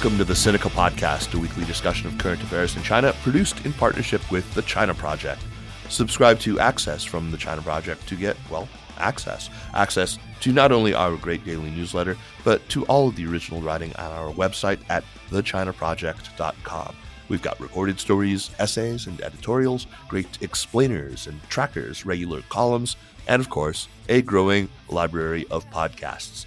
Welcome to the Sinica Podcast, a weekly discussion of current affairs in China, produced in partnership with the China Project. Subscribe to Access from the China Project to get, well, access. Access to not only our great daily newsletter, but to all of the original writing on our website at thechinaproject.com. We've got recorded stories, essays, and editorials, great explainers and trackers, regular columns, and of course, a growing library of podcasts.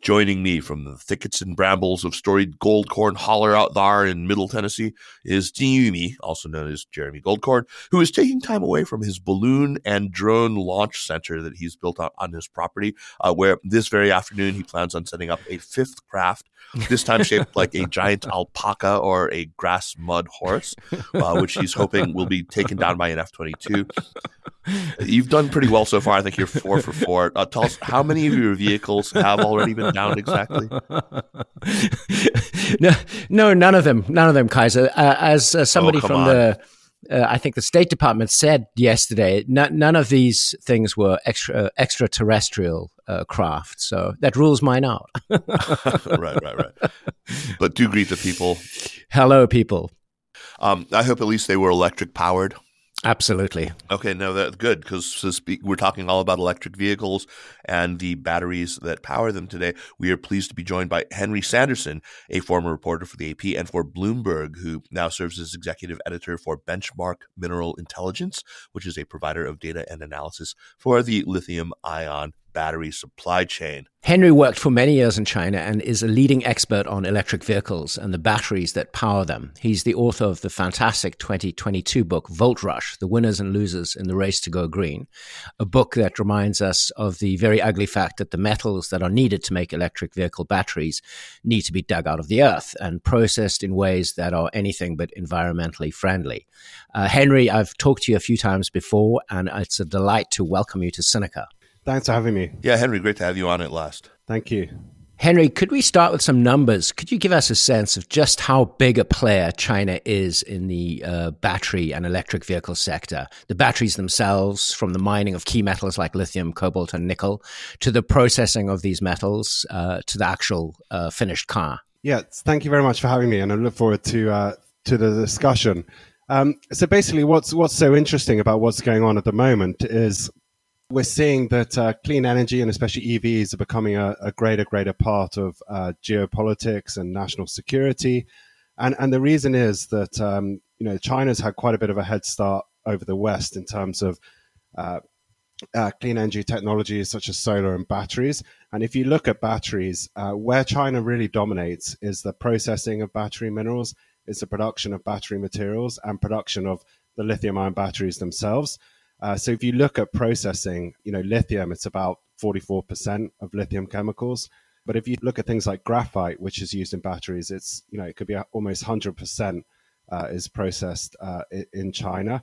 Joining me from the thickets and brambles of storied Goldkorn Holler out there in Middle Tennessee is Jin Yumi, also known as Jeremy Goldkorn, who is taking time away from his balloon and drone launch center that he's built on, on his property, uh, where this very afternoon he plans on setting up a fifth craft, this time shaped like a giant alpaca or a grass mud horse, uh, which he's hoping will be taken down by an F 22. You've done pretty well so far. I think you're four for four. Uh, tell us how many of your vehicles have already been down exactly? no, no, none of them. None of them, Kaiser. Uh, as uh, somebody oh, from on. the, uh, I think the State Department said yesterday, n- none of these things were extra extraterrestrial uh, craft. So that rules mine out. right, right, right. But do greet the people. Hello, people. Um, I hope at least they were electric powered. Absolutely. Okay, no, that's good because we're talking all about electric vehicles and the batteries that power them today. We are pleased to be joined by Henry Sanderson, a former reporter for the AP and for Bloomberg, who now serves as executive editor for Benchmark Mineral Intelligence, which is a provider of data and analysis for the lithium ion battery supply chain. Henry worked for many years in China and is a leading expert on electric vehicles and the batteries that power them. He's the author of the fantastic 2022 book, Volt Rush The Winners and Losers in the Race to Go Green, a book that reminds us of the very ugly fact that the metals that are needed to make electric vehicle batteries need to be dug out of the earth and processed in ways that are anything but environmentally friendly. Uh, Henry, I've talked to you a few times before, and it's a delight to welcome you to Sinica. Thanks for having me. Yeah, Henry, great to have you on at last. Thank you. Henry, could we start with some numbers? Could you give us a sense of just how big a player China is in the uh, battery and electric vehicle sector? The batteries themselves, from the mining of key metals like lithium, cobalt, and nickel, to the processing of these metals, uh, to the actual uh, finished car. Yeah, thank you very much for having me, and I look forward to uh, to the discussion. Um, so basically, what's what's so interesting about what's going on at the moment is we're seeing that uh, clean energy and especially EVs are becoming a, a greater, greater part of uh, geopolitics and national security. And, and the reason is that, um, you know, China's had quite a bit of a head start over the West in terms of uh, uh clean energy technologies such as solar and batteries. And if you look at batteries, uh, where China really dominates is the processing of battery minerals, is the production of battery materials and production of the lithium ion batteries themselves. Uh, so if you look at processing, you know, lithium, it's about 44% of lithium chemicals. But if you look at things like graphite, which is used in batteries, it's, you know, it could be almost 100% uh, is processed uh, in China.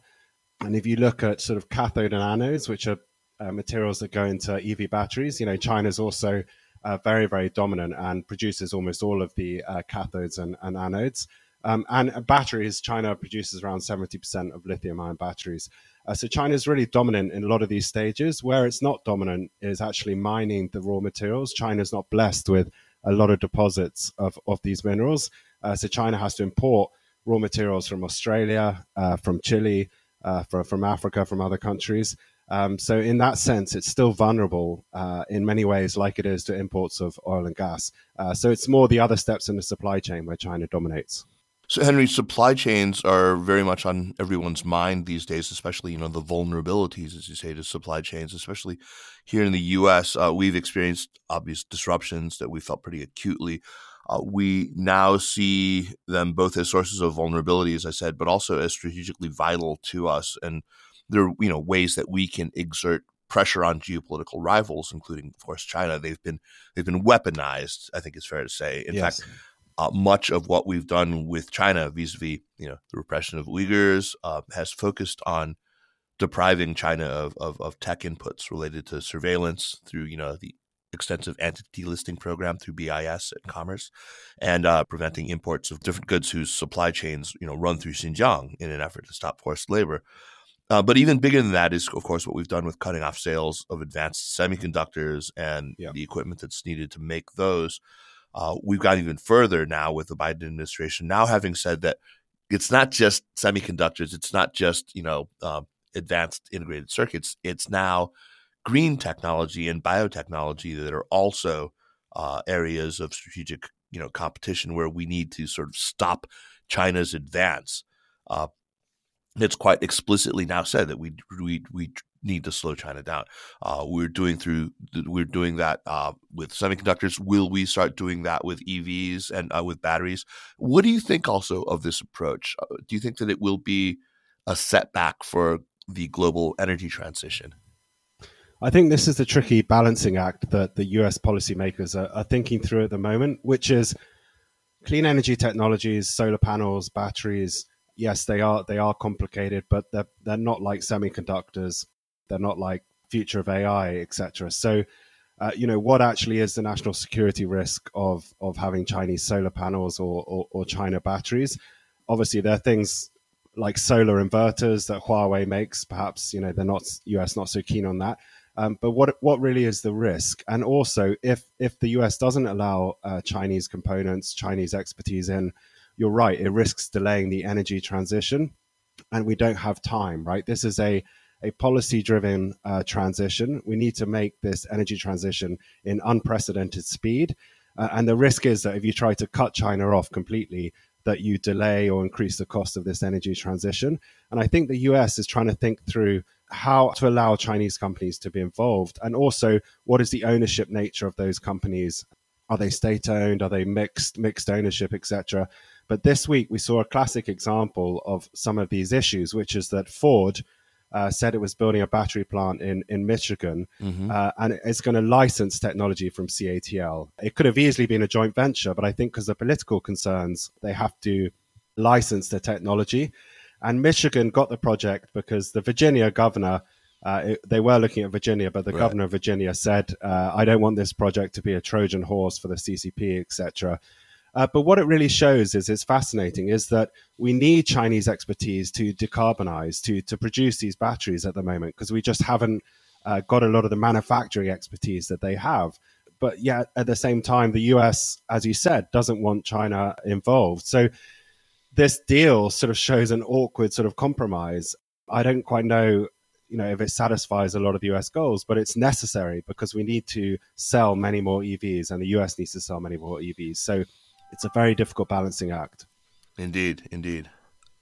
And if you look at sort of cathode and anodes, which are uh, materials that go into EV batteries, you know, China's also uh, very, very dominant and produces almost all of the cathodes and, and anodes. Um, and batteries, China produces around 70% of lithium ion batteries. Uh, so China is really dominant in a lot of these stages. Where it's not dominant is actually mining the raw materials. China is not blessed with a lot of deposits of, of these minerals. Uh, so China has to import raw materials from Australia, uh, from Chile, uh, from, from Africa, from other countries. Um, so in that sense, it's still vulnerable uh, in many ways, like it is to imports of oil and gas. Uh, so it's more the other steps in the supply chain where China dominates. So, Henry, supply chains are very much on everyone's mind these days, especially you know the vulnerabilities, as you say, to supply chains. Especially here in the U.S., uh, we've experienced obvious disruptions that we felt pretty acutely. Uh, we now see them both as sources of vulnerability, as I said, but also as strategically vital to us. And there are you know ways that we can exert pressure on geopolitical rivals, including, of course, China. They've been they've been weaponized. I think it's fair to say. In yes. fact uh, much of what we've done with China vis-a-vis, you know, the repression of Uyghurs uh, has focused on depriving China of, of, of, tech inputs related to surveillance through, you know, the extensive entity listing program through BIS and Commerce, and uh, preventing imports of different goods whose supply chains, you know, run through Xinjiang in an effort to stop forced labor. Uh, but even bigger than that is, of course, what we've done with cutting off sales of advanced semiconductors and yeah. the equipment that's needed to make those. Uh, we've gone even further now with the Biden administration now having said that it's not just semiconductors, it's not just you know uh, advanced integrated circuits, it's now green technology and biotechnology that are also uh, areas of strategic you know competition where we need to sort of stop China's advance. Uh, it's quite explicitly now said that we we we need to slow China down. Uh, we're doing through we're doing that uh, with semiconductors. Will we start doing that with EVs and uh, with batteries? What do you think also of this approach? Uh, do you think that it will be a setback for the global energy transition? I think this is the tricky balancing act that the US policymakers are, are thinking through at the moment, which is clean energy technologies, solar panels, batteries yes, they are they are complicated, but they're they're not like semiconductors. They're not like future of AI, etc. So, uh, you know, what actually is the national security risk of of having Chinese solar panels or, or, or China batteries? Obviously, there are things like solar inverters that Huawei makes. Perhaps you know they're not US not so keen on that. Um, but what what really is the risk? And also, if if the US doesn't allow uh, Chinese components, Chinese expertise in, you're right, it risks delaying the energy transition, and we don't have time. Right, this is a a policy driven uh, transition. We need to make this energy transition in unprecedented speed. Uh, and the risk is that if you try to cut China off completely, that you delay or increase the cost of this energy transition. And I think the US is trying to think through how to allow Chinese companies to be involved and also what is the ownership nature of those companies are they state owned are they mixed mixed ownership etc but this week we saw a classic example of some of these issues which is that ford uh, said it was building a battery plant in in Michigan, mm-hmm. uh, and it's going to license technology from CATL. It could have easily been a joint venture, but I think because of political concerns, they have to license the technology. And Michigan got the project because the Virginia governor. Uh, it, they were looking at Virginia, but the right. governor of Virginia said, uh, "I don't want this project to be a Trojan horse for the CCP, etc." Uh, but what it really shows is it's fascinating is that we need Chinese expertise to decarbonize, to, to produce these batteries at the moment, because we just haven't uh, got a lot of the manufacturing expertise that they have. But yet, at the same time, the US, as you said, doesn't want China involved. So this deal sort of shows an awkward sort of compromise. I don't quite know you know if it satisfies a lot of US goals, but it's necessary because we need to sell many more EVs, and the US needs to sell many more EVs. So it's a very difficult balancing act. Indeed, indeed.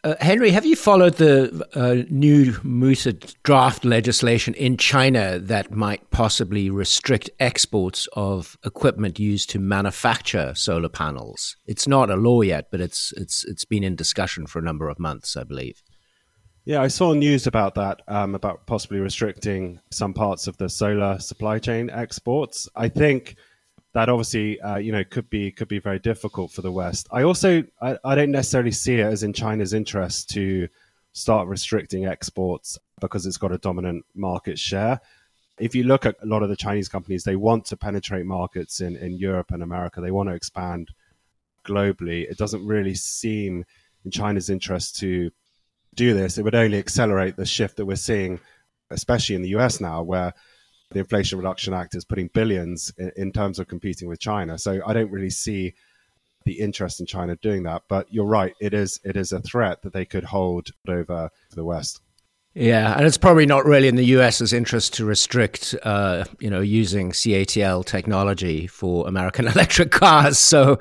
Uh, Henry, have you followed the uh, new mooted draft legislation in China that might possibly restrict exports of equipment used to manufacture solar panels? It's not a law yet, but it's it's it's been in discussion for a number of months, I believe. Yeah, I saw news about that, um, about possibly restricting some parts of the solar supply chain exports. I think that obviously uh, you know could be could be very difficult for the West. I also I, I, don't necessarily see it as in China's interest to start restricting exports because it's got a dominant market share. If you look at a lot of the Chinese companies, they want to penetrate markets in, in Europe and America. They want to expand globally. It doesn't really seem in China's interest to do this. It would only accelerate the shift that we're seeing, especially in the US now, where the Inflation Reduction Act is putting billions in, in terms of competing with China. So I don't really see the interest in China doing that. But you're right; it is it is a threat that they could hold over the West. Yeah, and it's probably not really in the US's interest to restrict, uh, you know, using CATL technology for American electric cars. So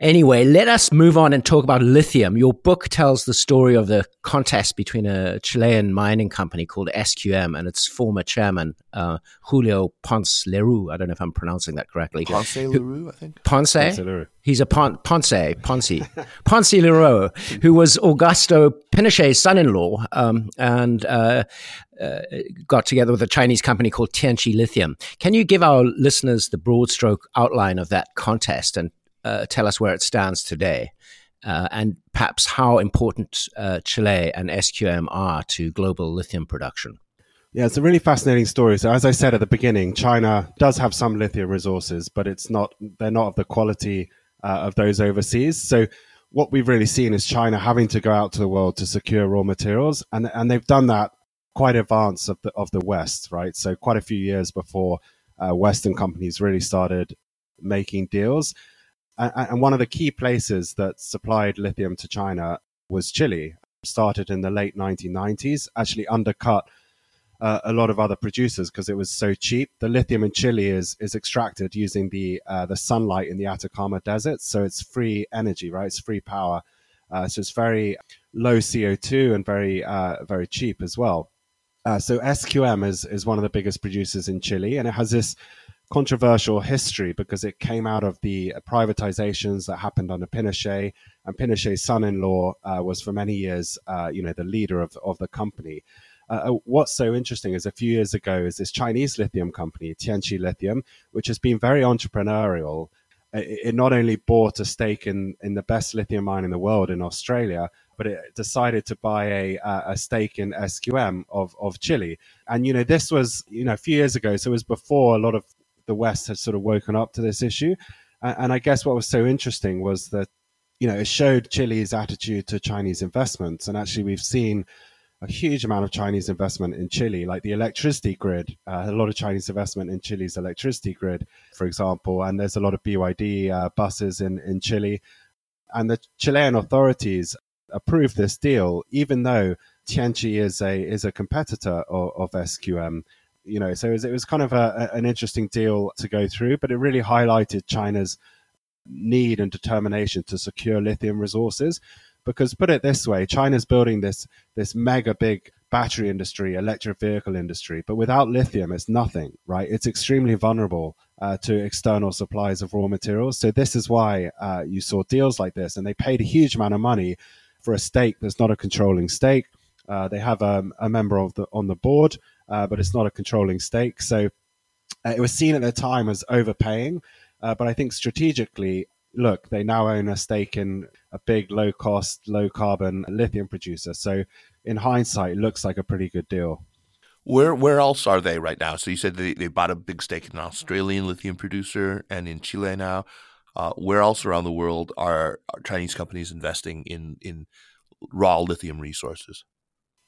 Anyway, let us move on and talk about lithium. Your book tells the story of the contest between a Chilean mining company called SQM and its former chairman, uh, Julio Ponce Lerou. I don't know if I'm pronouncing that correctly. Ponce Lerou, I think. Ponce? Ponce Lerou. He's a Pon- Ponce, Ponce, Ponce Lerou, who was Augusto Pinochet's son-in-law um, and uh, uh, got together with a Chinese company called Tianqi Lithium. Can you give our listeners the broad stroke outline of that contest and uh, tell us where it stands today, uh, and perhaps how important uh, Chile and SQM are to global lithium production. Yeah, it's a really fascinating story. So, as I said at the beginning, China does have some lithium resources, but it's not they're not of the quality uh, of those overseas. So, what we've really seen is China having to go out to the world to secure raw materials, and and they've done that quite advanced of the of the West, right? So, quite a few years before uh, Western companies really started making deals. And one of the key places that supplied lithium to China was Chile. Started in the late 1990s, actually undercut uh, a lot of other producers because it was so cheap. The lithium in Chile is is extracted using the uh, the sunlight in the Atacama Desert, so it's free energy, right? It's free power, uh, so it's very low CO two and very uh, very cheap as well. Uh, so SQM is is one of the biggest producers in Chile, and it has this controversial history because it came out of the privatizations that happened under Pinochet, and Pinochet's son-in-law uh, was for many years, uh, you know, the leader of of the company. Uh, uh, what's so interesting is a few years ago is this Chinese lithium company, Tianqi Lithium, which has been very entrepreneurial. It, it not only bought a stake in in the best lithium mine in the world in Australia, but it decided to buy a, a stake in SQM of, of Chile. And, you know, this was, you know, a few years ago. So it was before a lot of the West had sort of woken up to this issue. And, I guess what was so interesting was that, you know, it showed Chile's attitude to Chinese investments. And actually, we've seen a huge amount of Chinese investment in Chile, like the electricity grid, uh, a lot of Chinese investment in Chile's electricity grid, for example. And there's a lot of BYD uh, buses in, in Chile. And the Chilean authorities approved this deal, even though Tianqi is a is a competitor of, of SQM you know, so it was, it was kind of a, an interesting deal to go through, but it really highlighted China's need and determination to secure lithium resources. Because put it this way, China's building this this mega big battery industry, electric vehicle industry, but without lithium, it's nothing, right? It's extremely vulnerable uh, to external supplies of raw materials. So this is why uh, you saw deals like this, and they paid a huge amount of money for a stake that's not a controlling stake. Uh, they have um, a member of the on the board uh, but it's not a controlling stake. So uh, it was seen at the time as overpaying. Uh, but I think strategically, look, they now own a stake in a big, low cost, low carbon lithium producer. So in hindsight, it looks like a pretty good deal. Where where else are they right now? So you said they, they bought a big stake in an Australian lithium producer and in Chile now. Uh, where else around the world are, are Chinese companies investing in in raw lithium resources?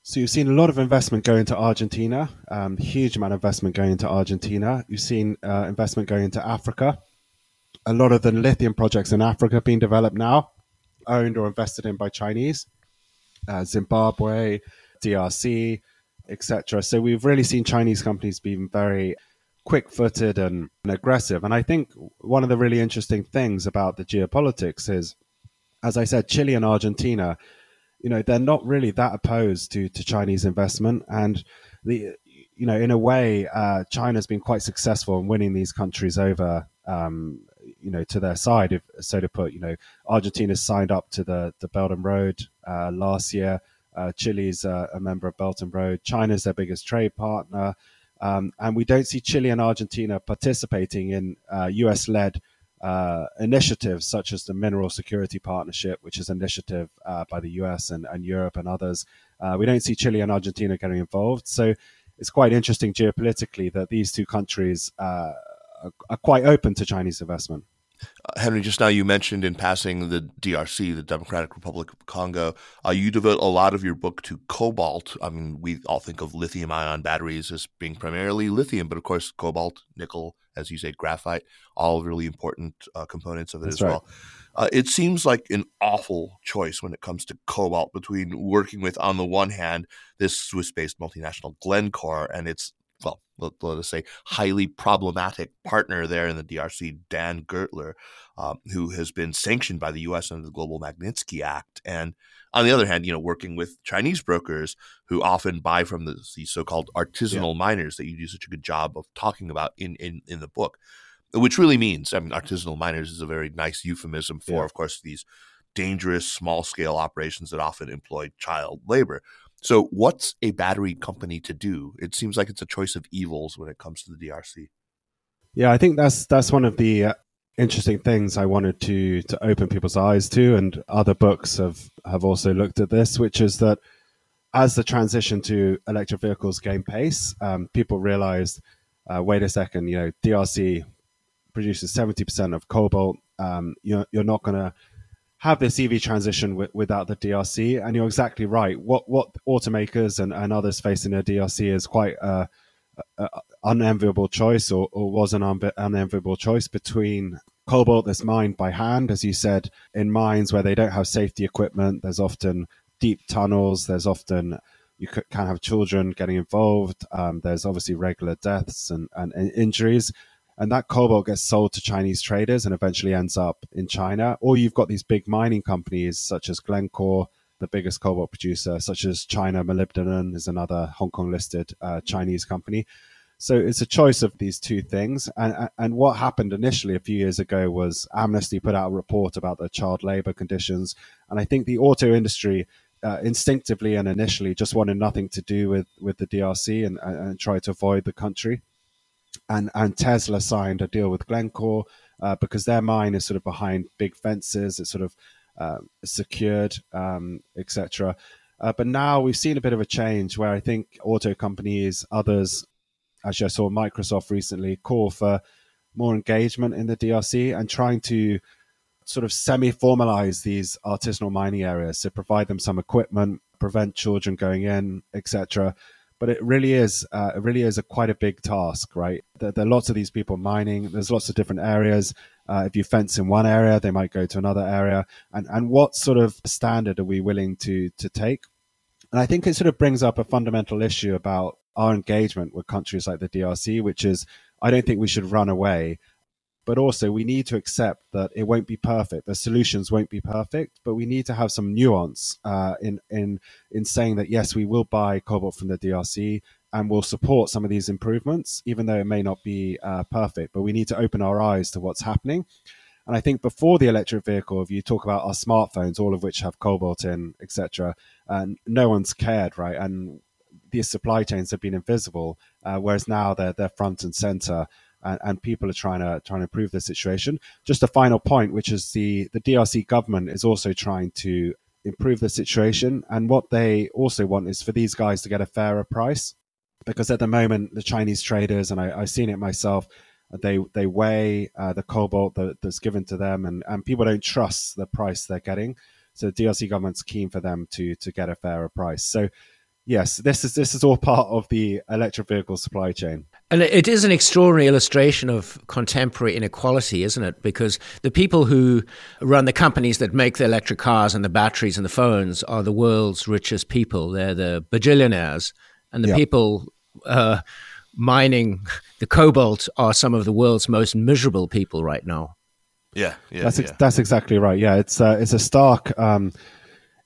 So you've seen a lot of investment going into Argentina, um, huge amount of investment going into Argentina. You've seen uh, investment going into Africa. A lot of the lithium projects in Africa being developed now, owned or invested in by Chinese, uh, Zimbabwe, DRC, etc. So we've really seen Chinese companies being very quick-footed and, and aggressive. And I think one of the really interesting things about the geopolitics is, as I said, Chile and Argentina you know they're not really that opposed to to Chinese investment, and the you know in a way uh, China's been quite successful in winning these countries over. Um, you know, to their side, if so to put. You know, Argentina signed up to the the Belt and Road uh, last year. Uh, Chile's a member of Belt and Road. China's their biggest trade partner, um, and we don't see Chile and Argentina participating in U.S. Uh, led uh, initiatives such as the Mineral Security Partnership, which is an initiative uh, by the US and, and Europe and others. Uh, we don't see Chile and Argentina getting involved. So it's quite interesting geopolitically that these two countries uh, are, are quite open to Chinese investment. Uh, Henry, just now you mentioned in passing the DRC, the Democratic Republic of Congo. Uh, you devote a lot of your book to cobalt. I mean, we all think of lithium ion batteries as being primarily lithium, but of course, cobalt, nickel, as you say, graphite, all really important uh, components of it That's as right. well. Uh, it seems like an awful choice when it comes to cobalt between working with, on the one hand, this Swiss based multinational Glencore and its let, let, us say, highly problematic partner there in the DRC, Dan Gertler, um, who has been sanctioned by the U.S. under the Global Magnitsky Act. And on the other hand, you know, working with Chinese brokers who often buy from the, these so-called artisanal yeah. miners that you do such a good job of talking about in, in, in the book, which really means, I mean, artisanal miners is a very nice euphemism for, yeah. of course, these dangerous small-scale operations that often employ child labor. So, what's a battery company to do? It seems like it's a choice of evils when it comes to the DRC. Yeah, I think that's that's one of the uh, interesting things I wanted to to open people's eyes to, and other books have have also looked at this, which is that as the transition to electric vehicles gained pace, um, people realized, uh, wait a second, you know, DRC produces seventy percent of cobalt. Um, you're you're not going to have this EV transition w- without the DRC. And you're exactly right. What what automakers and, and others facing a DRC is quite a, a unenviable choice, or, or was an un- unenviable choice between cobalt that's mined by hand, as you said, in mines where they don't have safety equipment. There's often deep tunnels. There's often you can have children getting involved. Um, there's obviously regular deaths and, and, and injuries and that cobalt gets sold to Chinese traders and eventually ends up in China. Or you've got these big mining companies such as Glencore, the biggest cobalt producer, such as China Molybdenum is another Hong Kong listed uh, Chinese company. So it's a choice of these two things. And, and what happened initially a few years ago was Amnesty put out a report about the child labor conditions. And I think the auto industry uh, instinctively and initially just wanted nothing to do with, with the DRC and, and, and tried to avoid the country and and Tesla signed a deal with Glencore uh, because their mine is sort of behind big fences. It's sort of uh, secured, um, etc. Uh, but now we've seen a bit of a change where I think auto companies, others, actually I saw Microsoft recently call for more engagement in the DRC and trying to sort of semi-formalize these artisanal mining areas to provide them some equipment, prevent children going in, etc but it really is uh, it really is a quite a big task right? There, there, are lots of these people mining. There's lots of different areas. Uh, if you fence in one area they might go to another area. And and what sort of standard are we willing to to take? And i think it sort of brings up a fundamental issue about our engagement with countries like the drc which is i don't think we should run away but also we need to accept that it won't be perfect. The solutions won't be perfect, but we need to have some nuance uh, in in in saying that yes, we will buy cobalt from the DRC and we'll support some of these improvements, even though it may not be uh, perfect. But we need to open our eyes to what's happening. And I think before the electric vehicle, if you talk about our smartphones, all of which have cobalt in, etc., and no one's cared, right? And these supply chains have been invisible, uh, whereas now they're they're front and center and, and people are trying to trying to improve the situation. Just a final point, which is the the DRC government is also trying to improve the situation, and what they also want is for these guys to get a fairer price, because at the moment the Chinese traders and I, I've seen it myself they they weigh uh, the cobalt that, that's given to them, and, and people don't trust the price they're getting. So the DRC government's keen for them to to get a fairer price. So yes, this is this is all part of the electric vehicle supply chain. And it is an extraordinary illustration of contemporary inequality, isn't it? Because the people who run the companies that make the electric cars and the batteries and the phones are the world's richest people. They're the bajillionaires. And the people uh, mining the cobalt are some of the world's most miserable people right now. Yeah, yeah, that's ex- that's exactly right. Yeah, it's uh, it's a stark um,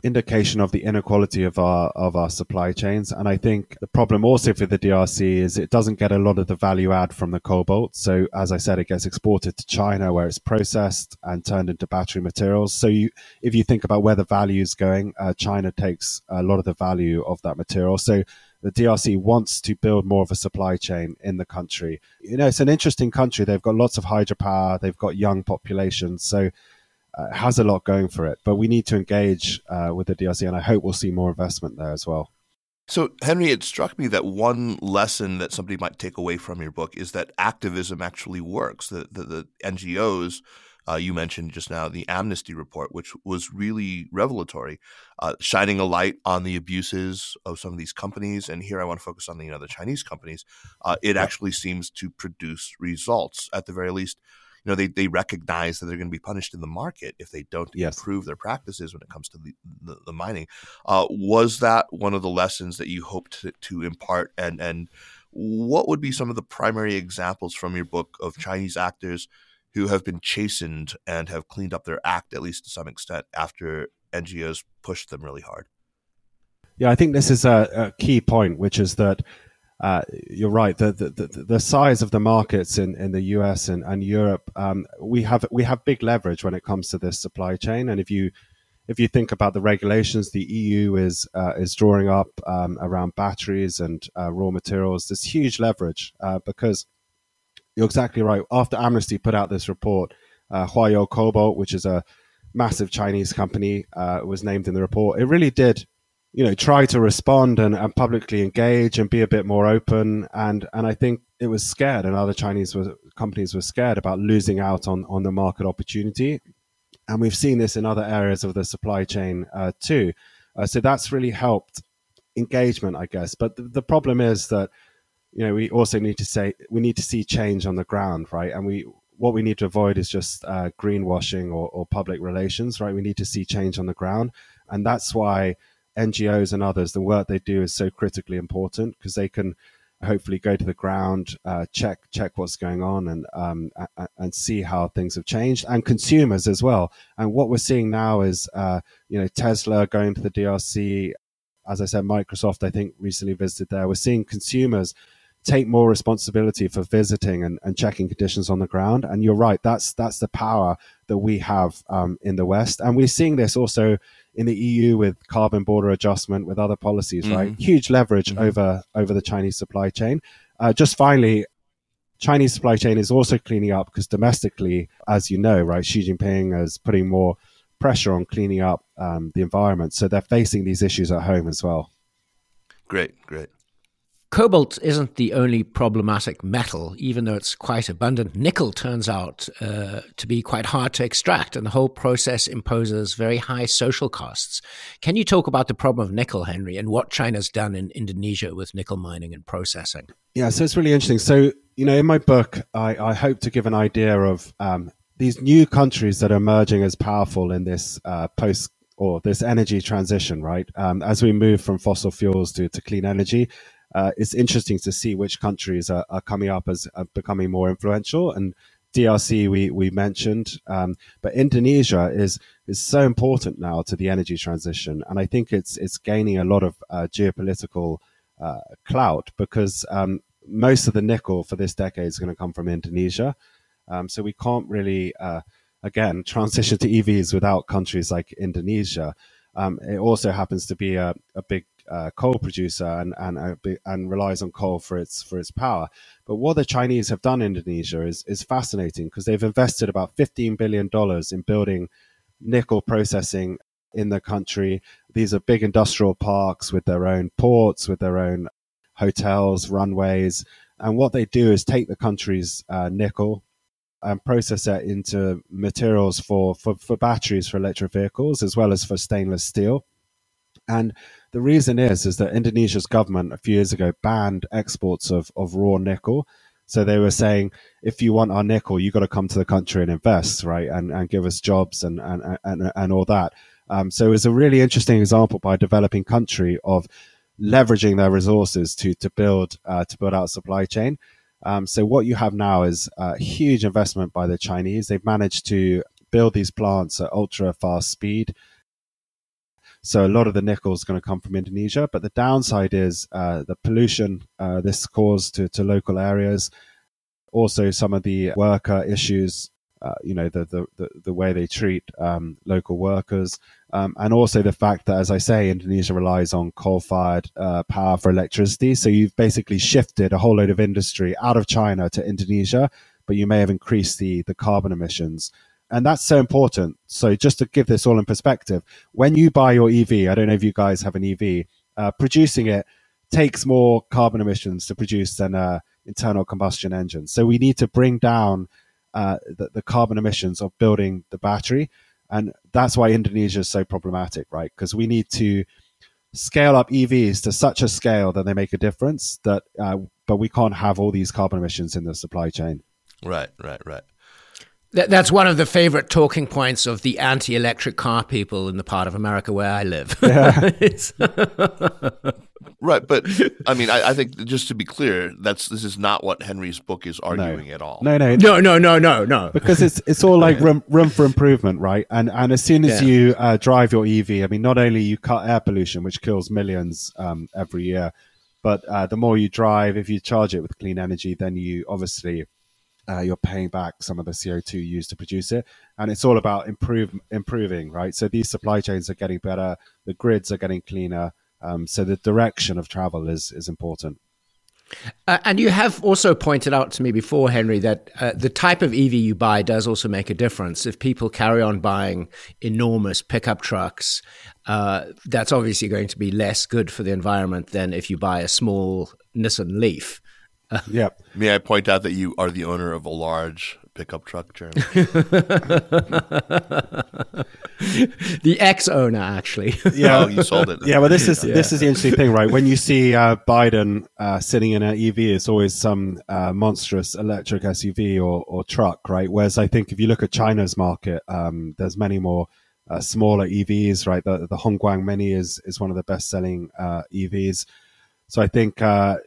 indication of the inequality of our of our supply chains. And I think the problem also for the DRC is it doesn't get a lot of the value add from the cobalt. So as I said, it gets exported to China where it's processed and turned into battery materials. So you, if you think about where the value is going, uh, China takes a lot of the value of that material. So the DRC wants to build more of a supply chain in the country. You know, it's an interesting country. They've got lots of hydropower. They've got young populations. So uh, has a lot going for it. But we need to engage uh, with the DRC, and I hope we'll see more investment there as well. So, Henry, it struck me that one lesson that somebody might take away from your book is that activism actually works. The, the, the NGOs, uh, you mentioned just now, the Amnesty report, which was really revelatory, uh, shining a light on the abuses of some of these companies. And here I want to focus on the, you know, the Chinese companies. Uh, it actually seems to produce results, at the very least you know they, they recognize that they're going to be punished in the market if they don't yes. improve their practices when it comes to the, the, the mining. Uh, was that one of the lessons that you hoped to, to impart? And and what would be some of the primary examples from your book of Chinese actors who have been chastened and have cleaned up their act at least to some extent after NGOs pushed them really hard? Yeah, I think this is a, a key point, which is that uh, you're right. The, the, the, the, size of the markets in, in the US and, and Europe, um, we have we have big leverage when it comes to this supply chain. And if you if you think about the regulations, the EU is uh, is drawing up um, around batteries and uh, raw materials. There's huge leverage uh, because you're exactly right. After Amnesty put out this report, uh, Huayou Cobalt, which is a massive Chinese company, uh, was named in the report. It really did you know try to respond and, and, publicly engage and be a bit more open. And and I think it was scared and other Chinese were, companies were scared about losing out on on the market opportunity. And we've seen this in other areas of the supply chain uh, too. Uh, so that's really helped engagement I guess. But the, the, problem is that you know we also need to say we need to see change on the ground right? And we what we need to avoid is just uh, greenwashing or, or public relations right? We need to see change on the ground. And that's why NGOs and others, the work they do is so critically important because they can hopefully go to the ground, uh, check check what's going on, and um, and see how things have changed, and consumers as well. And what we're seeing now is, uh, you know, Tesla going to the DRC. As I said, Microsoft, I think, recently visited there. We're seeing consumers take more responsibility for visiting and, and checking conditions on the ground. And you're right, that's that's the power that we have um, in the West, and we're seeing this also in the EU with carbon border adjustment, with other policies, mm-hmm. right? Huge leverage mm-hmm. over over the Chinese supply chain. Uh, just finally, Chinese supply chain is also cleaning up because domestically, as you know, right, Xi Jinping is putting more pressure on cleaning up um, the environment. So they're facing these issues at home as well. Great, great. Cobalt isn't the only problematic metal, even though it's quite abundant. Nickel turns out uh, to be quite hard to extract, and the whole process imposes very high social costs. Can you talk about the problem of nickel, Henry, and what China's done in Indonesia with nickel mining and processing? Yeah, so it's really interesting. So, you know, in my book, I, I hope to give an idea of um, these new countries that are emerging as powerful in this uh, post or this energy transition, right? Um, as we move from fossil fuels to, to clean energy uh, it's interesting to see which countries are, are coming up as becoming more influential. And DRC we we mentioned, um, but Indonesia is is so important now to the energy transition, and I think it's it's gaining a lot of uh, geopolitical uh, clout because um, most of the nickel for this decade is going to come from Indonesia. Um, so we can't really uh, again transition to EVs without countries like Indonesia. Um, it also happens to be a, a big uh, coal producer and and uh, and relies on coal for its for its power. But what the Chinese have done in Indonesia is is fascinating because they've invested about fifteen billion dollars in building nickel processing in the country. These are big industrial parks with their own ports, with their own hotels, runways, and what they do is take the country's uh, nickel and process it into materials for, for, for batteries for electric vehicles as well as for stainless steel. And the reason is is that Indonesia's government a few years ago banned exports of, of raw nickel. So they were saying, if you want our nickel, you've got to come to the country and invest, right, and and give us jobs and and and, and all that. Um, so it was a really interesting example by a developing country of leveraging their resources to to build uh, to build out supply chain. Um, so what you have now is a huge investment by the Chinese. They've managed to build these plants at ultra fast speed So a lot of the nickel is going to come from Indonesia. But the downside is uh, the pollution uh, this caused to, to local areas. Also, some of the worker issues, uh, you know, the, the, the, the, way they treat um, local workers. Um, and also the fact that, as I say, Indonesia relies on coal fired uh, power for electricity. So you've basically shifted a whole load of industry out of China to Indonesia, but you may have increased the, the carbon emissions and that's so important. So just to give this all in perspective, when you buy your EV, I don't know if you guys have an EV, uh, producing it takes more carbon emissions to produce than a internal combustion engine. So we need to bring down uh, the, the, carbon emissions of building the battery, and that's why Indonesia is so problematic, right? Because we need to scale up EVs to such a scale that they make a difference. That, uh, but we can't have all these carbon emissions in the supply chain. Right, right, right. That, that's one of the favorite talking points of the anti electric car people in the part of America where I live. Yeah. right. But I mean, I, I, think just to be clear, that's this is not what Henry's book is arguing no. at all. No, no, no, no, no, no, no. Because it's it's all like room, room for improvement, right? And and as soon as yeah. you uh, drive your EV, I mean, not only you cut air pollution, which kills millions um, every year, but uh, the more you drive, if you charge it with clean energy, then you obviously uh, you're paying back some of the CO2 used to produce it. And it's all about improve, improving, right? So these supply chains are getting better, the grids are getting cleaner. Um, so the direction of travel is, is important. Uh, and you have also pointed out to me before, Henry, that uh, the type of EV you buy does also make a difference. If people carry on buying enormous pickup trucks, uh, that's obviously going to be less good for the environment than if you buy a small Nissan Leaf. yep. May I point out that you are the owner of a large pickup truck, Jeremy? the ex-owner, actually. Yeah, oh, you sold it. Yeah, well, this is yeah. this is the interesting thing, right? When you see uh, Biden uh, sitting in an EV, it's always some uh, monstrous electric SUV or, or truck, right? Whereas I think if you look at China's market, um, there's many more. Uh, smaller EVs, right? The the Hongguang Mini is is one of the best selling uh, EVs. So I think uh,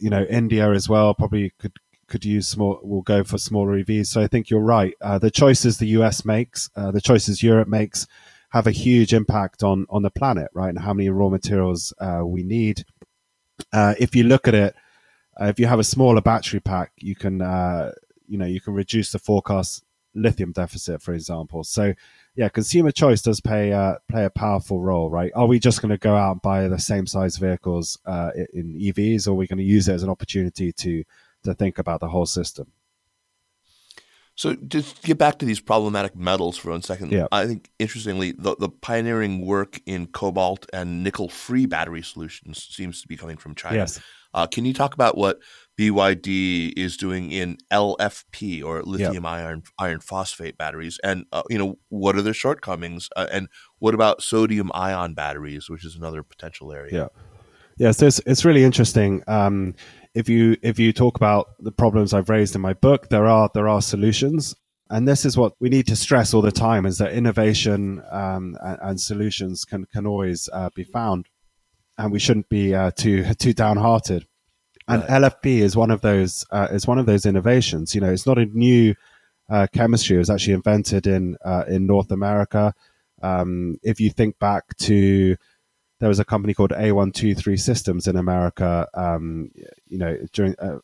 you know, India as well probably could could use small will go for smaller EVs. So I think you're right. Uh, the choices the US makes, uh, the choices Europe makes, have a huge impact on on the planet, right? And how many raw materials uh, we need. Uh, if you look at it, uh, if you have a smaller battery pack, you can uh, you know you can reduce the forecast lithium deficit, for example. So yeah, consumer choice does play uh, play a powerful role, right? Are we just going to go out and buy the same size vehicles uh, in EVs, or are we going to use it as an opportunity to to think about the whole system? So just get back to these problematic metals for one second. Yeah. I think interestingly, the, the pioneering work in cobalt and nickel-free battery solutions seems to be coming from China. Yes. Uh, can you talk about what BYD is doing in LFP or lithium yep. iron iron phosphate batteries, and uh, you know what are their shortcomings, uh, and what about sodium ion batteries, which is another potential area. Yeah, yeah. So it's, it's really interesting. Um, if you if you talk about the problems I've raised in my book, there are there are solutions, and this is what we need to stress all the time: is that innovation um, and, and, solutions can can always uh, be found, and we shouldn't be uh, too too downhearted and right. LFP is one of those uh, is one of those innovations. You know, it's not a new uh, chemistry. It was actually invented in uh, in North America. Um, if you think back to there was a company called A123 Systems in America. Um, you know, during uh,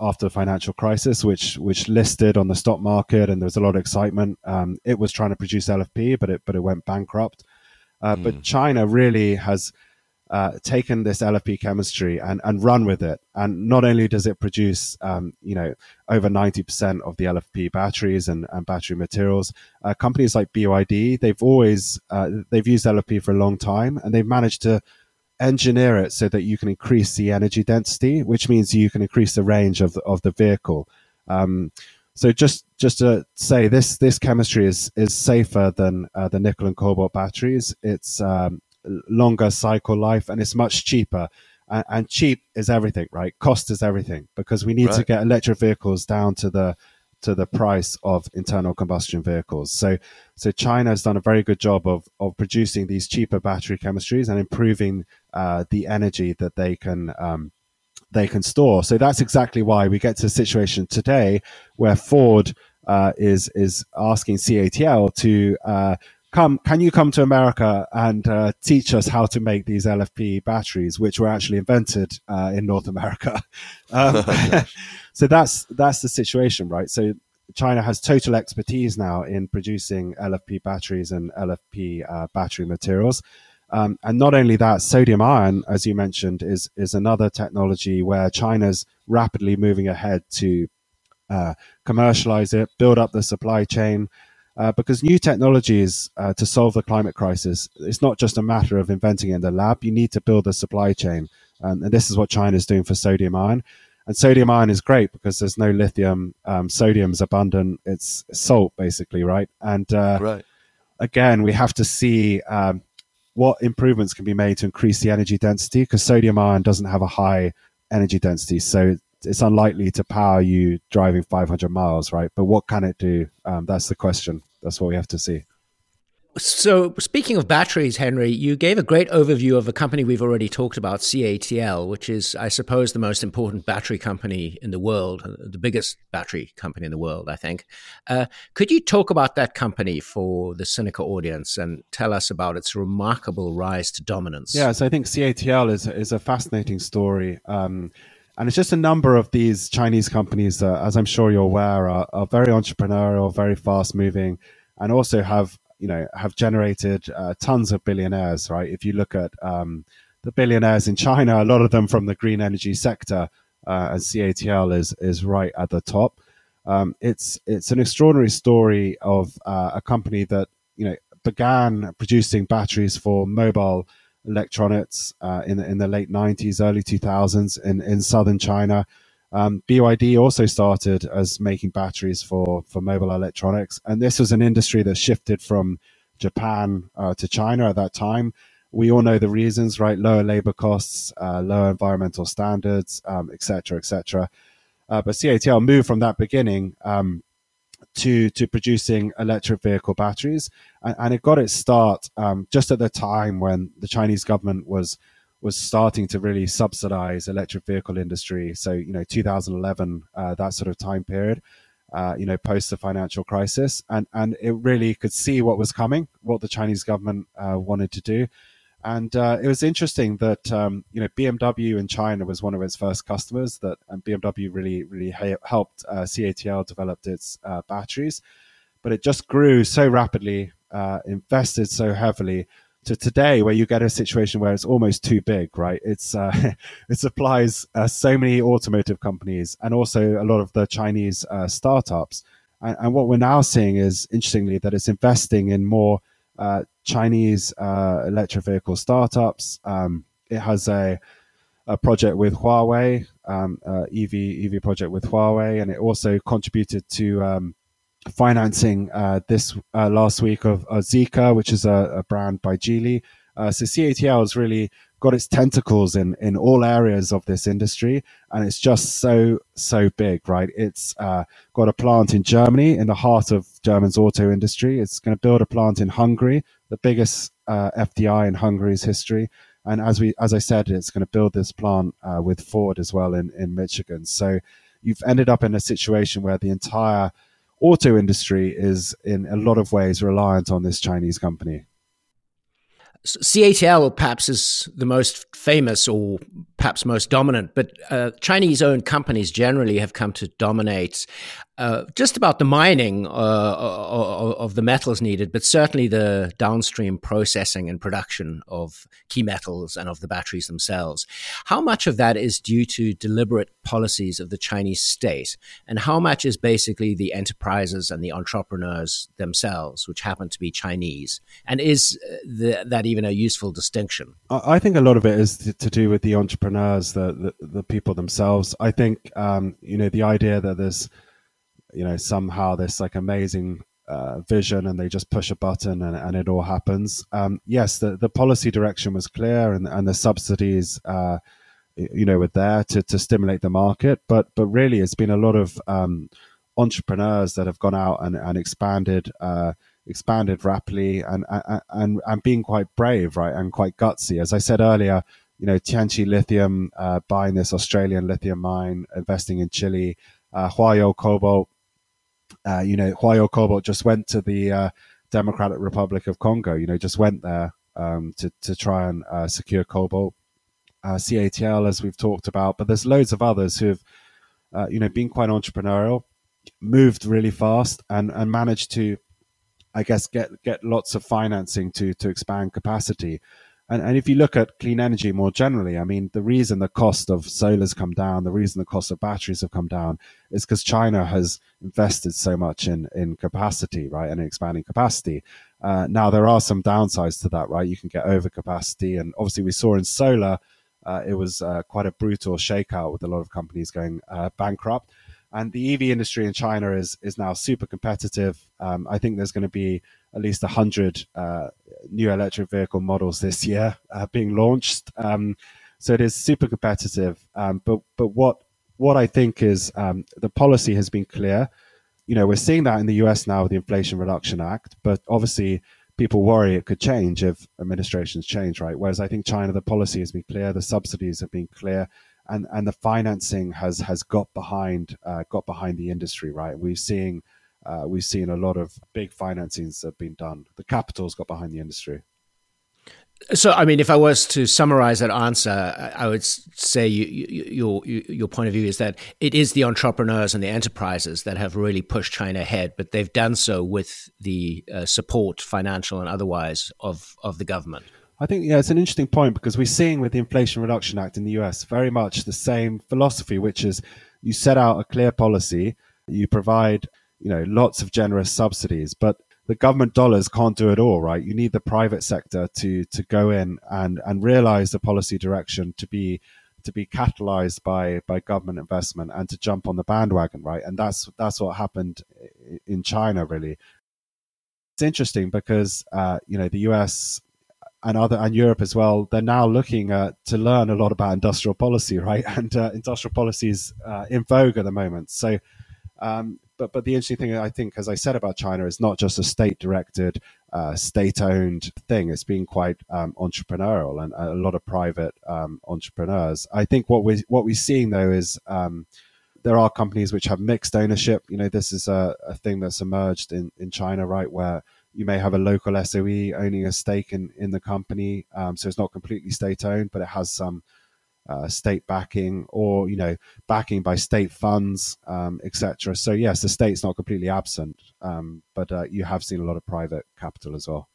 after the financial crisis, which which listed on the stock market, and there was a lot of excitement. Um, it was trying to produce LFP, but it but it went bankrupt. Mm. But hmm. China really has uh, taken this LFP chemistry and, and run with it. And not only does it produce, um, you know, over 90% of the LFP batteries and, and battery materials, uh, companies like BYD, they've always, uh, they've used LFP for a long time and they've managed to engineer it so that you can increase the energy density, which means you can increase the range of the, of the vehicle. Um, so just just to say this this chemistry is is safer than uh, the nickel and cobalt batteries. It's um, longer cycle life and it's much cheaper. And, and cheap is everything, right? Cost is everything because we need right. to get electric vehicles down to the to the price of internal combustion vehicles. So, so China has done a very good job of of producing these cheaper battery chemistries and improving uh, the energy that they can um, they can store. So that's exactly why we get to a situation today where Ford uh, is is asking CATL to uh, come, can you come to America and uh, teach us how to make these LFP batteries, which were actually invented uh, in North America? Um, so that's that's the situation, right? So China has total expertise now in producing LFP batteries and LFP uh, battery materials. Um, and not only that, sodium ion, as you mentioned, is is another technology where China's rapidly moving ahead to uh, commercialize it, build up the supply chain, uh, because new technologies uh, to solve the climate crisis, it's not just a matter of inventing it in the lab. You need to build a supply chain. Um, and this is what China is doing for sodium ion. And sodium ion is great because there's no lithium. Um, sodium's abundant. It's salt, basically, right? And uh, right. again, we have to see um, what improvements can be made to increase the energy density because sodium ion doesn't have a high energy density. So it's unlikely to power you driving 500 miles, right? But what can it do? Um, that's the question. That's what we have to see. So, speaking of batteries, Henry, you gave a great overview of a company we've already talked about, CATL, which is, I suppose, the most important battery company in the world, the biggest battery company in the world, I think. Uh, could you talk about that company for the Sinica audience and tell us about its remarkable rise to dominance? Yes, I think CATL is, is a fascinating story. Um, and it's just a number of these Chinese companies that, as I'm sure you're aware, are, are very entrepreneurial, very fast moving, and also have you know have generated uh, tons of billionaires. Right? If you look at um, the billionaires in China, a lot of them from the green energy sector, uh, and CATL is is right at the top. Um, it's it's an extraordinary story of uh, a company that you know began producing batteries for mobile electronics uh, in in the late '90s, early 2000s in in southern China. Um, BYD also started as making batteries for for mobile electronics, and this was an industry that shifted from Japan uh, to China at that time. We all know the reasons, right? Lower labor costs, uh, lower environmental standards, um, etc. et. Uh, but CATL moved from that beginning um, to to producing electric vehicle batteries, and, and it got its start um, just at the time when the Chinese government was was starting to really subsidize electric vehicle industry. So you know, 2011, uh, that sort of time period. Uh, you know, post the financial crisis, and and it really could see what was coming, what the Chinese government uh, wanted to do, and uh, it was interesting that um, you know BMW in China was one of its first customers. That and BMW really really ha- helped uh, CATL develop its uh, batteries, but it just grew so rapidly, uh, invested so heavily to today, where you get a situation where it's almost too big. Right? It's uh, it supplies uh, so many automotive companies and also a lot of the Chinese startups. And, and what we're now seeing is interestingly that it's investing in more uh, Chinese uh, electric vehicle startups. Um, it has a, a project with Huawei, um, uh, EV EV project with Huawei, and it also contributed to um, financing uh, this uh, last week of, Zeekr, which is a, a brand by Geely. So CATL is really got its tentacles in in all areas of this industry, and it's just so so big, right? It's uh, got a plant in Germany, in the heart of German's auto industry. It's going to build a plant in Hungary, the biggest uh, FDI in Hungary's history. And as we, as I said, it's going to build this plant uh, with Ford as well in in Michigan. So you've ended up in a situation where the entire auto industry is in a lot of ways reliant on this Chinese company. CATL perhaps is the most famous or perhaps most dominant, but uh, Chinese owned companies generally have come to dominate uh, just about the mining uh, of the metals needed, but certainly the downstream processing and production of key metals and of the batteries themselves. How much of that is due to deliberate policies of the Chinese state, and how much is basically the enterprises and the entrepreneurs themselves, which happen to be Chinese? And is uh, the, that even a useful distinction? I think a lot of it is to do with the entrepreneurs, the the, the people themselves. I think um, you know the idea that there's you know somehow this like amazing uh, vision and they just push a button and, and it all happens. Um, yes, the, the policy direction was clear and, and the subsidies, uh, you know, were there to, to stimulate the market. But but really, it's been a lot of um, entrepreneurs that have gone out and, and expanded uh, expanded rapidly and, and and being quite brave, right, and quite gutsy. As I said earlier, you know, Tianqi Lithium uh, buying this Australian lithium mine, investing in Chile, uh, Huayou Cobalt uh, you know, Huayou Cobalt just went to the uh, Democratic Republic of Congo. You know, just went there um, to to try and uh, secure cobalt. Uh, CATL, as we've talked about, but there's loads of others who have, uh, you know, been quite entrepreneurial, moved really fast, and and managed to, I guess, get get lots of financing to to expand capacity. And, and if you look at clean energy more generally, I mean, the reason the cost of solar's come down, the reason the cost of batteries have come down is because China has invested so much in, in capacity, right, and expanding capacity. Uh, now, there are some downsides to that, right? You can get overcapacity. And obviously, we saw in solar, uh, it was uh, quite a brutal shakeout with a lot of companies going uh, bankrupt. And the EV industry in China is is now super competitive. Um, I think there's going to be at least 100 uh, new electric vehicle models this year uh, being launched. Um, so it is super competitive. Um, but but what what I think is um, the policy has been clear. You know, we're seeing that in the US now with the Inflation Reduction Act, but obviously people worry it could change if administrations change, right? Whereas I think China, the policy has been clear, the subsidies have been clear, and and the financing has has got behind uh, got behind the industry, right? We're seeing uh, we've seen a lot of big financings that have been done. The capital's got behind the industry. So, I mean, if I was to summarize that answer, I would say you, you, your your point of view is that it is the entrepreneurs and the enterprises that have really pushed China ahead, but they've done so with the uh, support, financial and otherwise, of of the government. I think yeah, it's an interesting point because we're seeing with the Inflation Reduction Act in the US very much the same philosophy, which is you set out a clear policy, you provide you know lots of generous subsidies, but the government dollars can't do it all, right? You need the private sector to to go in and and realize the policy direction to be to be catalyzed by by government investment and to jump on the bandwagon, right? And that's that's what happened in China, really. It's interesting because uh, you know the U.S. and other and Europe as well. They're now looking uh, to learn a lot about industrial policy, right? And uh, industrial policy is uh, in vogue at the moment. So um, but but the interesting thing I think, as I said about China, is not just a state-directed, uh, state-owned thing. It's been quite um, entrepreneurial and a lot of private um, entrepreneurs. I think what we what we're seeing though is um, there are companies which have mixed ownership. You know, this is a, a thing that's emerged in in China, right, where you may have a local SOE owning a stake in in the company, um, so it's not completely state-owned, but it has some uh, state backing or you know backing by state funds, um, etc. So yes, the state's not completely absent, um, but uh, you have seen a lot of private capital as well.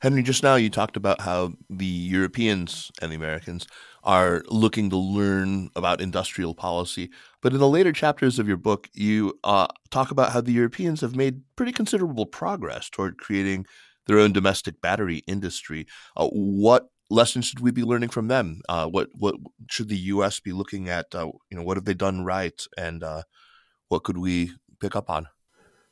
Henry, just now you talked about how the Europeans and the Americans are looking to learn about industrial policy. But in the later chapters of your book, you uh, talk about how the Europeans have made pretty considerable progress toward creating their own domestic battery industry. Uh, what lessons should we be learning from them? Uh, what what should the U.S. be looking at? Uh, you know, what have they done right, and uh, what could we pick up on?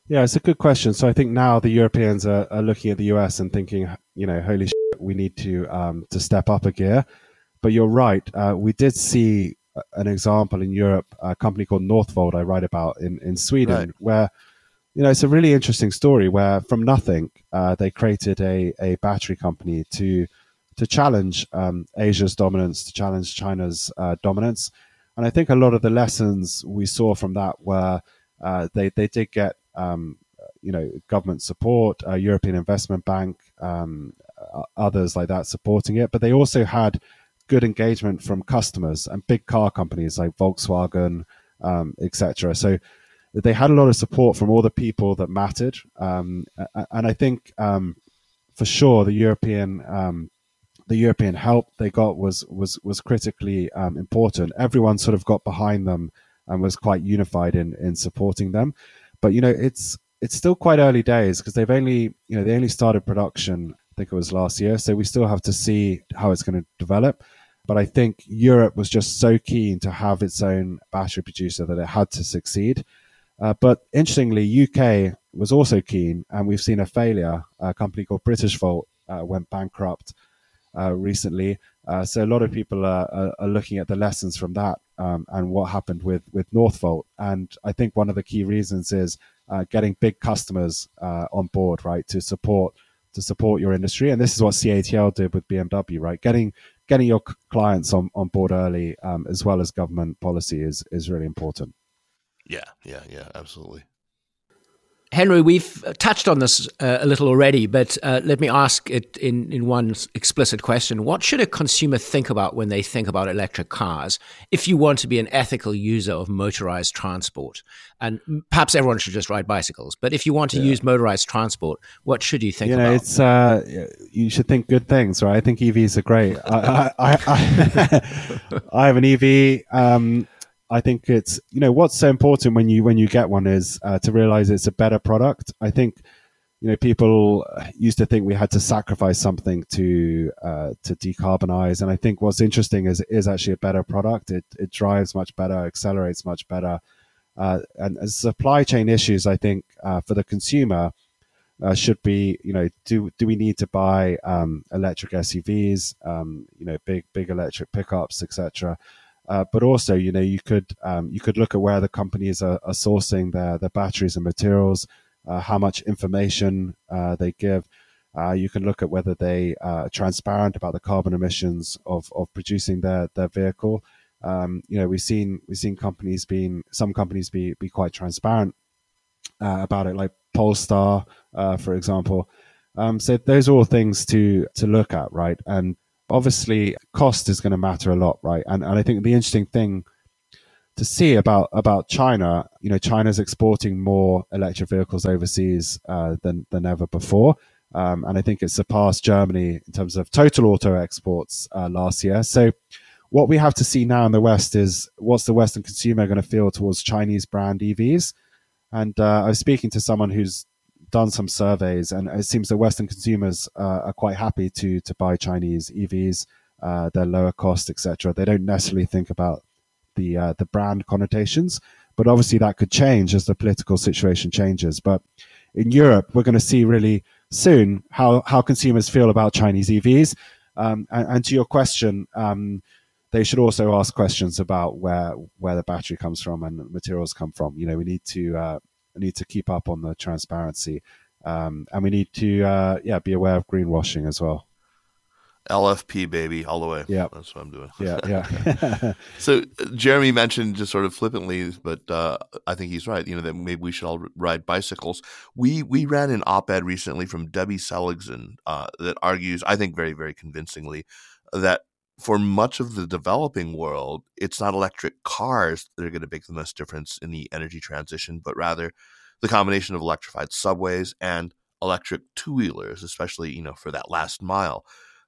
Yeah, it's a good question. So I think now the Europeans are, are looking at the US and thinking, you know, holy shit, we need to um, to step up a gear. But you're right. Uh, we did see an example in Europe, a company called Northvolt I write about in in Sweden, right. where you know it's a really interesting story where from nothing uh, they created a a battery company to to challenge um, Asia's dominance, to challenge China's uh, dominance. And I think a lot of the lessons we saw from that were uh, they they did get um, you know government support, a European Investment Bank, um, others like that supporting it, but they also had good engagement from customers and big car companies like Volkswagen, um, etc. So they had a lot of support from all the people that mattered, um, and I think um, for sure the European um, the European help they got was was was critically um, important. Everyone sort of got behind them and was quite unified in in supporting them. But you know, it's it's still quite early days because they've only you know they only started production. I think it was last year, so we still have to see how it's going to develop. But I think Europe was just so keen to have its own battery producer that it had to succeed. Uh, but interestingly, UK was also keen, and we've seen a failure. A company called Britishvolt uh, went bankrupt uh, recently. Uh, so a lot of people are, are, are, looking at the lessons from that um, and what happened with with Northvolt. And I think one of the key reasons is uh, getting big customers uh, on board, right, to support to support your industry. And this is what CATL did with BMW, right? Getting getting your clients on, on board early, um, as well as government policy, is is really important. Yeah, yeah, yeah, absolutely. Henry, we've touched on this uh, a little already, but uh, let me ask it in, in one explicit question. What should a consumer think about when they think about electric cars if you want to be an ethical user of motorized transport? And perhaps everyone should just ride bicycles, but if you want to yeah. use motorized transport, what should you think you know, about? It's, uh, you should think good things, right? I think EVs are great. I, I, I, I, have an EV. Um, I think it's you know what's so important when you when you get one is uh, to realize it's a better product. I think you know people used to think we had to sacrifice something to uh, to decarbonize, and I think what's interesting is it is actually a better product. It it drives much better, accelerates much better, uh, and supply chain issues, I think uh, for the consumer. Uh, should be you know do do we need to buy um, electric SUVs um, you know big big electric pickups etc uh, but also, you know, you could um, you could look at where the companies are, are sourcing their their batteries and materials, uh, how much information uh, they give. Uh, you can look at whether they are transparent about the carbon emissions of, of producing their their vehicle. Um, you know, we've seen we've seen companies being some companies be be quite transparent uh, about it, like Polestar, for example. Um, so those are all things to to look at, right? And obviously cost is going to matter a lot, right? And and I think the interesting thing to see about about China, you know, China's exporting more electric vehicles overseas uh, than than ever before, um, and I think it surpassed Germany in terms of total auto exports uh, last year. So. What we have to see now in the West is what's the Western consumer going to feel towards Chinese brand EVs? And uh, I was speaking to someone who's done some surveys, and it seems that Western consumers uh, are quite happy to to buy Chinese EVs. Uh, they're lower cost, etc. They don't necessarily think about the uh, the brand connotations, but obviously that could change as the political situation changes. But in Europe, we're going to see really soon how how consumers feel about Chinese EVs. Um, and, and, to your question, um, they should also ask questions about where where the battery comes from and materials come from. You know, we need to uh, need to keep up on the transparency, um, and we need to uh, yeah be aware of greenwashing as well. LFP baby all the way. Yeah, that's what I'm doing. Yeah, yeah. so Jeremy mentioned just sort of flippantly, but uh, I think he's right. You know that maybe we should all ride bicycles. We we ran an op-ed recently from Debbie Seligsohn uh, that argues, I think very very convincingly, that for much of the developing world, it's not electric cars that are going to make the most difference in the energy transition, but rather the combination of electrified subways and electric two wheelers, especially you know for that last mile.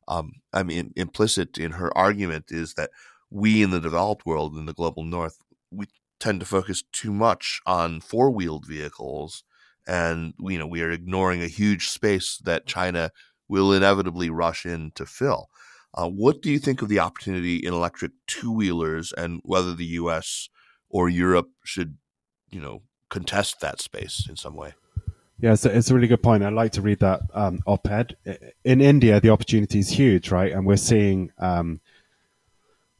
Um, I mean, implicit in her argument is that we in the developed world, in the global north, we tend to focus too much on four wheeled vehicles, and you know we are ignoring a huge space that China will inevitably rush in to fill. Uh, what do you think of the opportunity in electric two wheelers and whether the U.S. or Europe should, you know, contest that space in some way? Yeah, a, it's a really good point. I'd like to read that um, op-ed. In India, the opportunity is huge, right? And we're seeing um,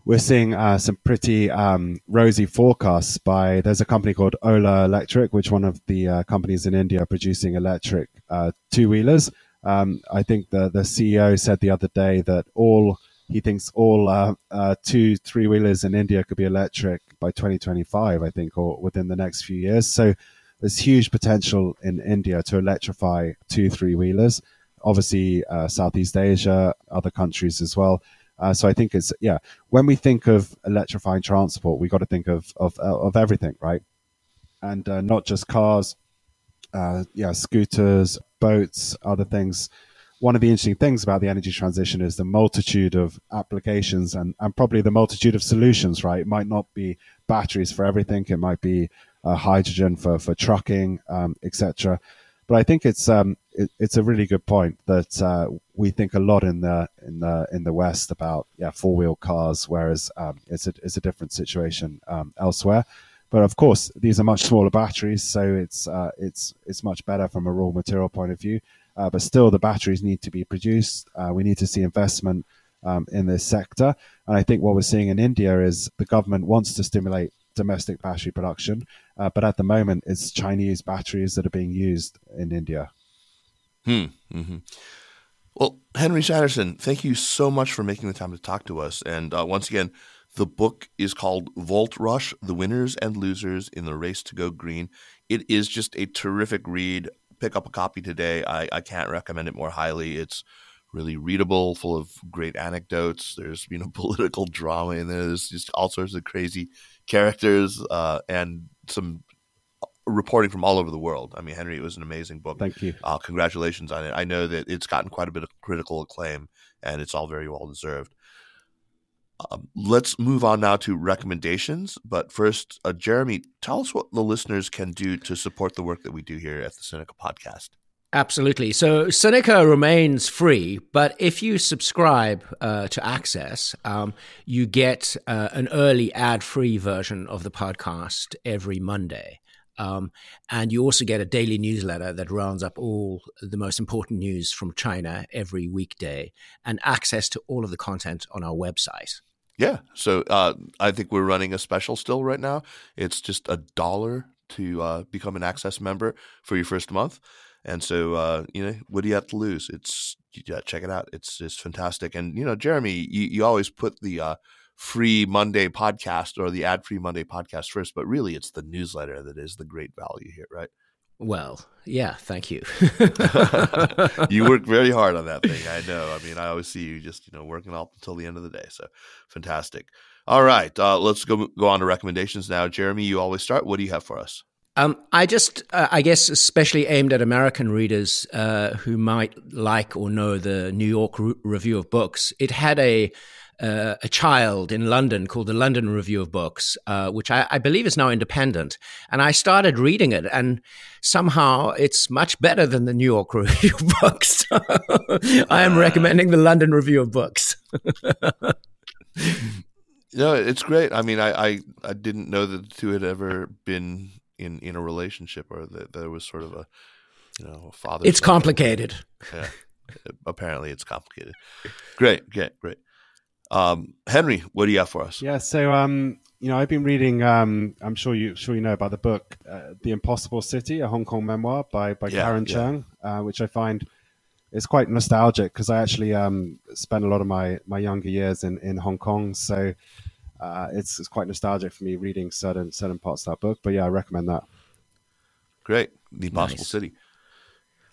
we're seeing uh, some pretty um, rosy forecasts by. There's a company called Ola Electric, which one of the uh, companies in India producing electric uh, two wheelers, um, I think the the CEO said the other day that all he thinks all uh, uh, two three wheelers in India could be electric by 2025. I think, or within the next few years. So there's huge potential in India to electrify two three wheelers. Obviously, uh, Southeast Asia, other countries as well. Uh, so I think it's yeah. When we think of electrifying transport, we got to think of of of everything, right? And uh, not just cars, uh, yeah, scooters, boats, other things. One of the interesting things about the energy transition is the multitude of applications and, and probably the multitude of solutions, right? It might not be batteries for everything. It might be uh, hydrogen for, for trucking, um, etc. But I think it's um, it, it's a really good point that uh, we think a lot in the in the in the West about yeah four wheel cars, whereas um, it's a it's a different situation um, elsewhere. But of course, these are much smaller batteries, so it's uh, it's it's much better from a raw material point of view. Uh, but still, the batteries need to be produced. Uh, we need to see investment um, in this sector, and I think what we're seeing in India is the government wants to stimulate domestic battery production, uh, but at the moment, it's Chinese batteries that are being used in India. Hmm. Mm-hmm. Well, Henry Sanderson, thank you so much for making the time to talk to us. And uh, once again, The book is called Volt Rush The Winners and Losers in the Race to Go Green. It is just a terrific read. Pick up a copy today. I, I can't recommend it more highly. It's really readable, full of great anecdotes. There's you know political drama in there. There's just all sorts of crazy characters uh, and some reporting from all over the world. I mean, Henry, it was an amazing book. Thank you. Uh, congratulations on it. I know that it's gotten quite a bit of critical acclaim, and it's all very well deserved. Um, let's move on now to recommendations. But first, uh, Jeremy, tell us what the listeners can do to support the work that we do here at the Sinica Podcast. Absolutely. So Sinica remains free, but if you subscribe uh, to Access, um, you get uh, an early ad free version of the podcast every Monday. Um, and you also get a daily newsletter that rounds up all the most important news from China every weekday and access to all of the content on our website. Yeah. So uh, I think we're running a special still right now. It's just a dollar to uh, become an Access member for your first month. And so, uh, you know, what do you have to lose? It's yeah, check it out. It's just fantastic. And you know, Jeremy, you, you always put the uh, free Monday podcast or the ad free Monday podcast first, but really, it's the newsletter that is the great value here, right? Well, yeah, thank you. you work very hard on that thing. I know. I mean, I always see you just you know working up until the end of the day. So fantastic. All right, uh, let's go go on to recommendations now. Jeremy, you always start. What do you have for us? Um, I just, uh, I guess, especially aimed at American readers uh, who might like or know the New York Re- Review of Books. It had a uh, a child in London called the London Review of Books, uh, which I, I, believe is now independent. And I started reading it, and somehow it's much better than the New York Review of Books. I am recommending the London Review of Books. no, it's great. I mean, I, I, I didn't know that the two had ever been in in a relationship or that there was sort of a you know a father. It's complicated. Yeah, apparently it's complicated. Great, great, great. Um, Henry, what do you have for us? Yeah, so um, you know, I've been reading. Um, I'm sure you sure you know about the book, uh, "The Impossible City," a Hong Kong memoir by by yeah, Karen yeah. Cheung, uh, which I find is quite nostalgic because I actually um, spent a lot of my my younger years in in Hong Kong, so uh, it's, it's quite nostalgic for me reading certain certain parts of that book. But yeah, I recommend that. Great, The Impossible nice. City.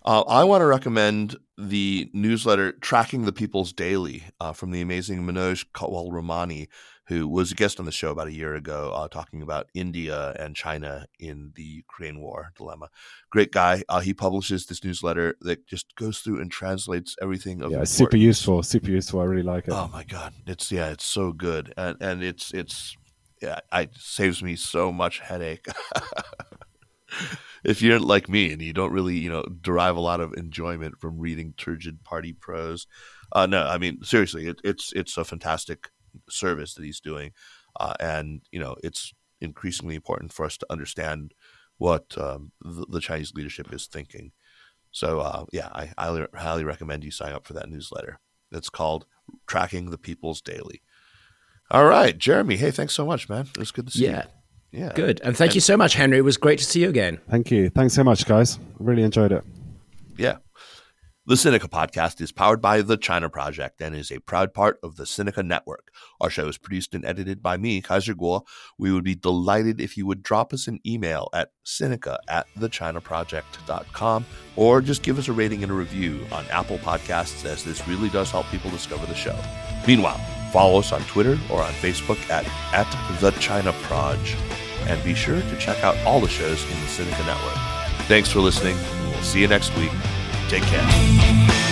Uh, I want to recommend the newsletter Tracking the People's Daily uh, from the amazing Manoj Kewalramani who was a guest on the show about a year ago, uh, talking about India and China in the Ukraine war dilemma. Great guy. Uh, he publishes this newsletter that just goes through and translates everything. yeah, it's super useful. Super useful. I really like it. Oh my god, it's yeah, it's so good, and and it's it's yeah, it saves me so much headache. if you're like me and you don't really, you know, derive a lot of enjoyment from reading turgid party prose, uh, no, I mean seriously, it, it's it's a fantastic service that he's doing, uh, and you know, it's increasingly important for us to understand what um, the, the, Chinese leadership is thinking. So, uh, yeah, I highly highly recommend you sign up for that newsletter. It's called Tracking the People's Daily. All right, Jeremy. Hey, thanks so much, man. It was good to see yeah. you. Good. And thank and, you so much, Henry. It was great to see you again. Thank you. Thanks so much, guys. Really enjoyed it. Yeah. The Sinica podcast is powered by The China Project and is a proud part of the Sinica Network. Our show is produced and edited by me, Kaiser Kuo. We would be delighted if you would drop us an email at sinica at thechinaproject.com or just give us a rating and a review on Apple Podcasts, as this really does help people discover the show. Meanwhile, follow us on Twitter or on Facebook at, at The China Proj. And be sure to check out all the shows in the Sinica Network. Thanks for listening. We'll see you next week. Take care.